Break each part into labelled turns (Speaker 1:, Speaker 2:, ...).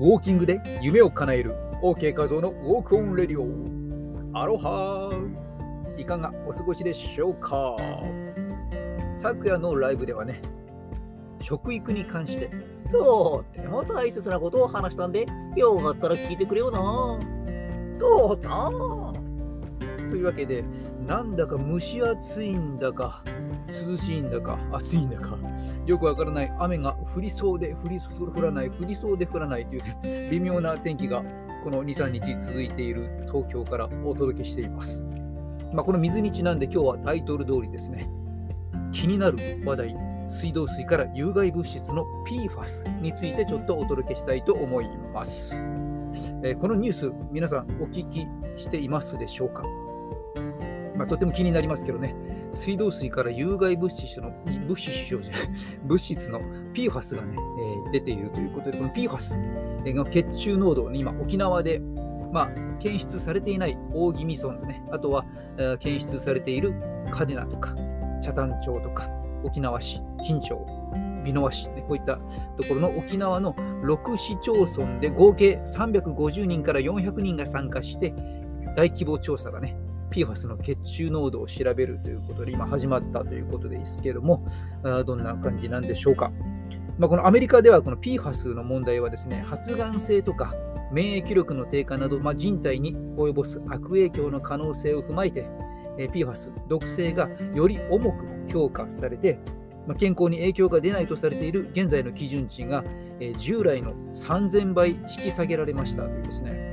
Speaker 1: ウォーキングで夢を叶える。OK 画像の Walk On Radio。アロハいかがお過ごしでしょうか？昨夜のライブではね食育に関して
Speaker 2: とても大切なことを話したんでよかったら聞いてくれよな。どうぞ
Speaker 1: というわけでなんだか蒸し暑いんだか涼しいんだか暑いんだかよくわからない雨が降りそうで降り降らない降りそうで降らないという、ね、微妙な天気がこの2、3日続いている東京からお届けしています。まあ、この水にちなんで今日はタイトル通りですね気になる話題水道水から有害物質の PFAS についてちょっとお届けしたいと思います。えー、このニュース皆さんお聞きしていますでしょうか？まあ、とても気になりますけどね、水道水から有害物質の物質じゃ 物質の PFAS がね、えー、出ているということで、この PFAS の血中濃度、今、沖縄で、まあ、検出されていない大宜味村でね、あとは、えー、検出されている嘉手納とか、北谷町とか、沖縄市、金町、美濃和市、ね、こういったところの沖縄の6市町村で合計350人から400人が参加して、大規模調査がね、PFAS の血中濃度を調べるということで今始まったということですけども、どんな感じなんでしょうか。まあ、このアメリカではこの PFAS の問題はですね、発がん性とか免疫力の低下など、まあ、人体に及ぼす悪影響の可能性を踏まえて、PFAS、毒性がより重く評価されて、まあ、健康に影響が出ないとされている現在の基準値が、従来の3000倍引き下げられましたというですね、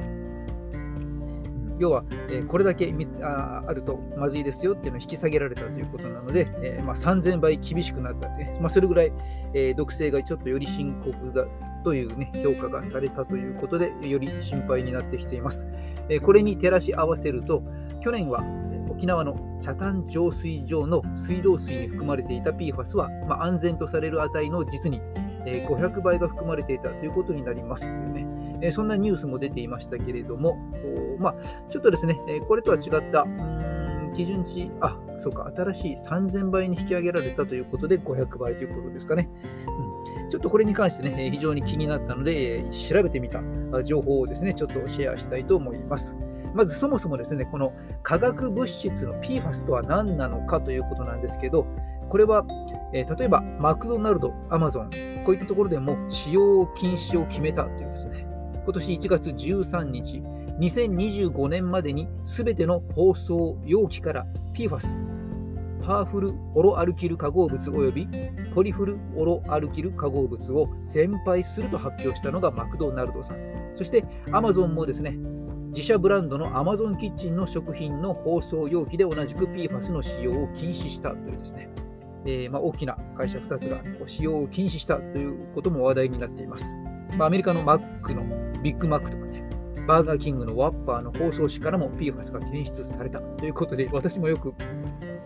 Speaker 1: 要は、えこれだけああるとまずいですよっていうのを引き下げられたということなので、えまあ、3000倍厳しくなった、ねまあ、それぐらい、え毒性がちょっとより深刻だという、ね、評価がされたということで、より心配になってきています。えこれに照らし合わせると、去年は沖縄の北谷浄水場の水道水に含まれていた PFAS は、まあ、安全とされる値の実に500倍が含まれていたということになりますというね。えそんなニュースも出ていましたけれども、まあ、ちょっとですね、えこれとは違った、基準値、あ、そうか、新しい3000倍に引き上げられたということで500倍ということですかね。うん、ちょっとこれに関してね、非常に気になったので、調べてみた情報をですね、ちょっとシェアしたいと思います。まずそもそもですね、この化学物質の PFAS とは何なのかということなんですけど、これは、えー、例えばマクドナルド、アマゾン、こういったところでも使用禁止を決めたというですね、今年1月13日、2025年までに全ての包装容器から PFAS、パワフルオロアルキル化合物及びポリフルオロアルキル化合物を全廃すると発表したのがマクドナルドさん。そしてアマゾンもですね、自社ブランドのアマゾンキッチンの食品の包装容器で同じく PFAS の使用を禁止したというですね、えー、まあ、大きな会社2つが使用を禁止したということも話題になっています。まあ、アメリカのマックのビッグマックとかね、バーガーキングのワッパーの包装紙からも PFAS が検出されたということで、私もよく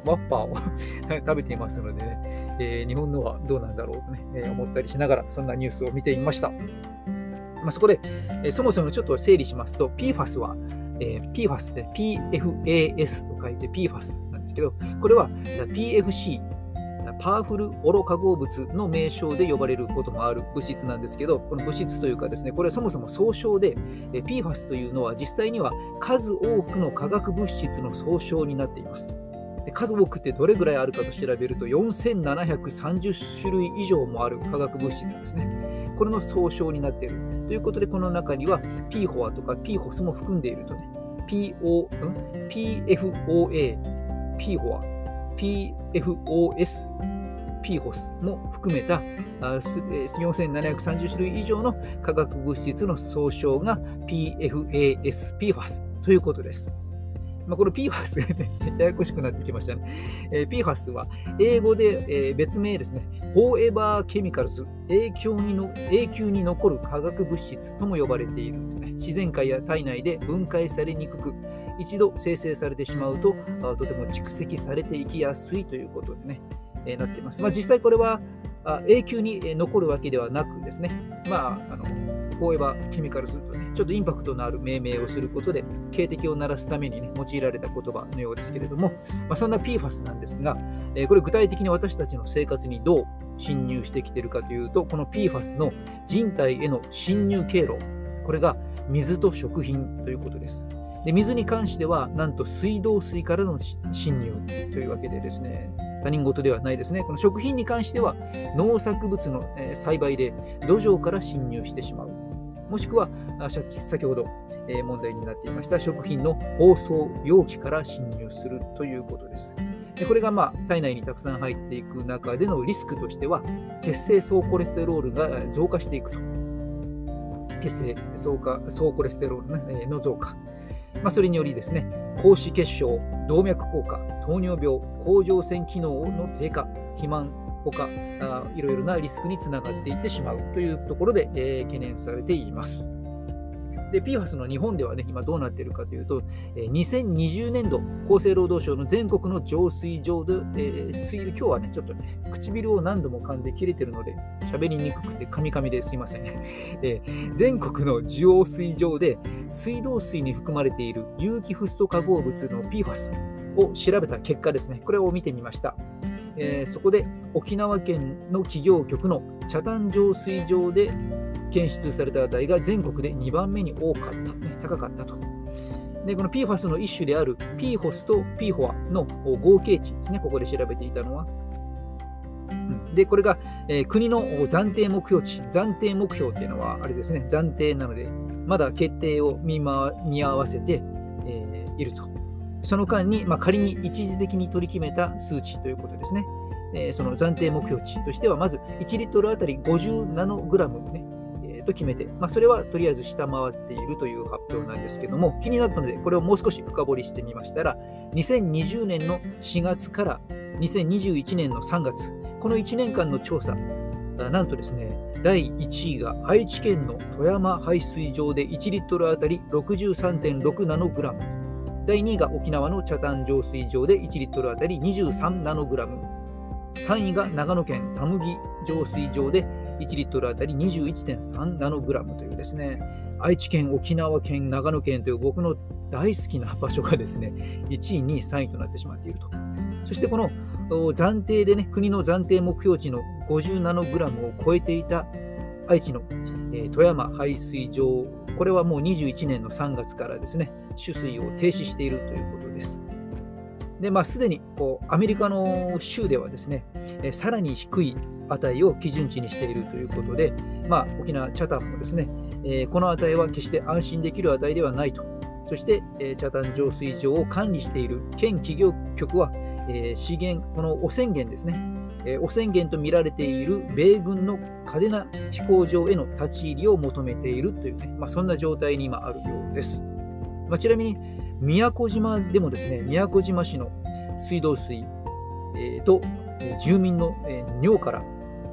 Speaker 1: ワッパーを 食べていますのでね、えー、日本のはどうなんだろうとね、えー、思ったりしながら、そんなニュースを見ていました。まあ、そこで、えー、そもそもちょっと整理しますと、PFAS は、え PFAS で PFAS と書いて PFAS なんですけど、これは PFC パワフルオロ化合物の名称で呼ばれることもある物質なんですけど、この物質というかですね、これはそもそも総称で、PFAS というのは実際には数多くの化学物質の総称になっています。で数多くってどれぐらいあるかと調べると4730種類以上もある化学物質ですね。これの総称になっている。ということで、この中には PFOA とか PFOS も含んでいるとね。PO、PFOA、PFOA、PFOS、PFOS も含めた4730種類以上の化学物質の総称が PFAS、PFAS ということです。まあ、この PFAS が ややこしくなってきましたね。えー、PFAS は英語で、えー、別名ですね、Forever Chemicals 永久にの永久に残る化学物質とも呼ばれている、ね、自然界や体内で分解されにくく、一度生成されてしまうと、とても蓄積されていきやすいということでね、え、なっています。まあ、実際これは永久に残るわけではなくですね、まあ、あの forever chemicals とね、ちょっとインパクトのある命名をすることで、警笛を鳴らすために、ね、用いられた言葉のようですけれども、まあ、そんな PFAS なんですが、え、これ具体的に私たちの生活にどう侵入してきているかというと、この PFAS の人体への侵入経路、これが水と食品ということです。で水に関しては、なんと水道水からの侵入というわけでですね、他人事ではないですね。この食品に関しては、農作物の栽培で土壌から侵入してしまう。もしくは、先ほど問題になっていました食品の包装容器から侵入するということです。でこれがまあ体内にたくさん入っていく中でのリスクとしては、血清総コレステロールが増加していくと。血清総コレステロール、の増加。まあ、それによりですね、高脂血症、動脈硬化、糖尿病、甲状腺機能の低下、肥満、ほかいろいろなリスクにつながっていってしまうというところで、えー、懸念されています。で、PFAS の日本ではね、今どうなっているかというと、え2020年度、厚生労働省の全国の浄水場で、えー、水今日はね、ちょっとね、唇を何度も噛んで切れてるので、喋りにくくてカミカミですいません。え、全国の浄水場で、水道水に含まれている有機フッ素化合物の PFAS を調べた結果ですね、これを見てみました。えー、そこで沖縄県の企業局の北谷浄水場で検出された値が全国で2番目に多かった、ね、高かったと。で、この PFAS の一種である PFOS と PFOA の合計値ですね、ここで調べていたのは。で、これが、えー、国の暫定目標値、暫定目標っていうのは、あれですね、暫定なので、まだ決定を見,、ま、見合わせて、えー、いると。その間に、まあ、仮に一時的に取り決めた数値ということですね。えー、その暫定目標値としては、まず1リットルあたり50ナノグラムね、と決めて、まあ、それはとりあえず下回っているという発表なんですけども、気になったので、これをもう少し深掘りしてみましたら、2020年の4月から2021年の3月、この1年間の調査、なんとですね、第1位が愛知県の富山排水場で1リットルあたり63.6ナノグラム、第2位が沖縄の北谷浄水場で1リットルあたり23ナノグラム、3位が長野県田麦浄水場で1リットルあたり21.3ナノグラムというですね、愛知県、沖縄県、長野県という僕の大好きな場所がですね、1位、2位、3位となってしまっていると。そしてこの暫定でね、国の暫定目標値の50ナノグラムを超えていた愛知の、え、富山排水場、これはもう21年の3月からですね、取水を停止しているということで。まあ、すでにこうアメリカの州ではですね、え、さらに低い値を基準値にしているということで、まあ、沖縄チャタンもですね、え、この値は決して安心できる値ではないと。そして、えー、チャタン浄水場を管理している県企業局は、え、資源、この汚染源ですね、え、汚染源と見られている米軍の嘉手納飛行場への立ち入りを求めているというね、まあ、そんな状態に今あるようです。まあ、ちなみに、宮古島でもですね、宮古島市の水道水、えー、と住民の、えー、尿から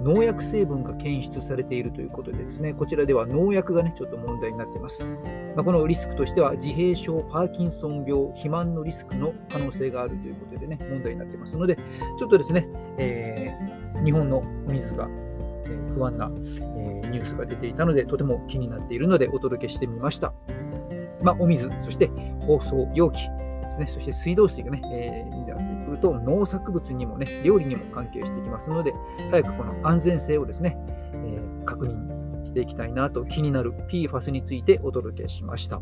Speaker 1: 農薬成分が検出されているということでですね、こちらでは農薬がね、ちょっと問題になっています。まあ、このリスクとしては、自閉症、パーキンソン病、肥満のリスクの可能性があるということでね、問題になっていますので、ちょっとですね、えー、日本の水が、不安な、ニュースが出ていたので、とても気になっているのでお届けしてみました。まあ、お水、そして包装容器ですね、そして水道水がね、えー、ると農作物にもね、料理にも関係してきますので、早くこの安全性をですね、えー、確認していきたいなと気になる PFAS についてお届けしました。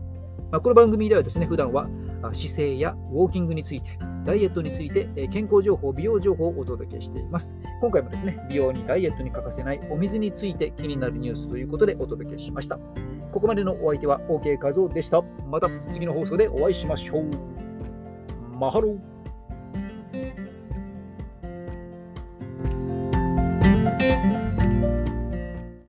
Speaker 1: まあ、この番組ではですね、普段は姿勢やウォーキングについて、ダイエットについて健康情報、美容情報をお届けしています。今回もですね、美容にダイエットに欠かせないお水について気になるニュースということでお届けしました。ここまでのお相手は OK 和夫でした。また次の放送でお会いしましょう。マハローー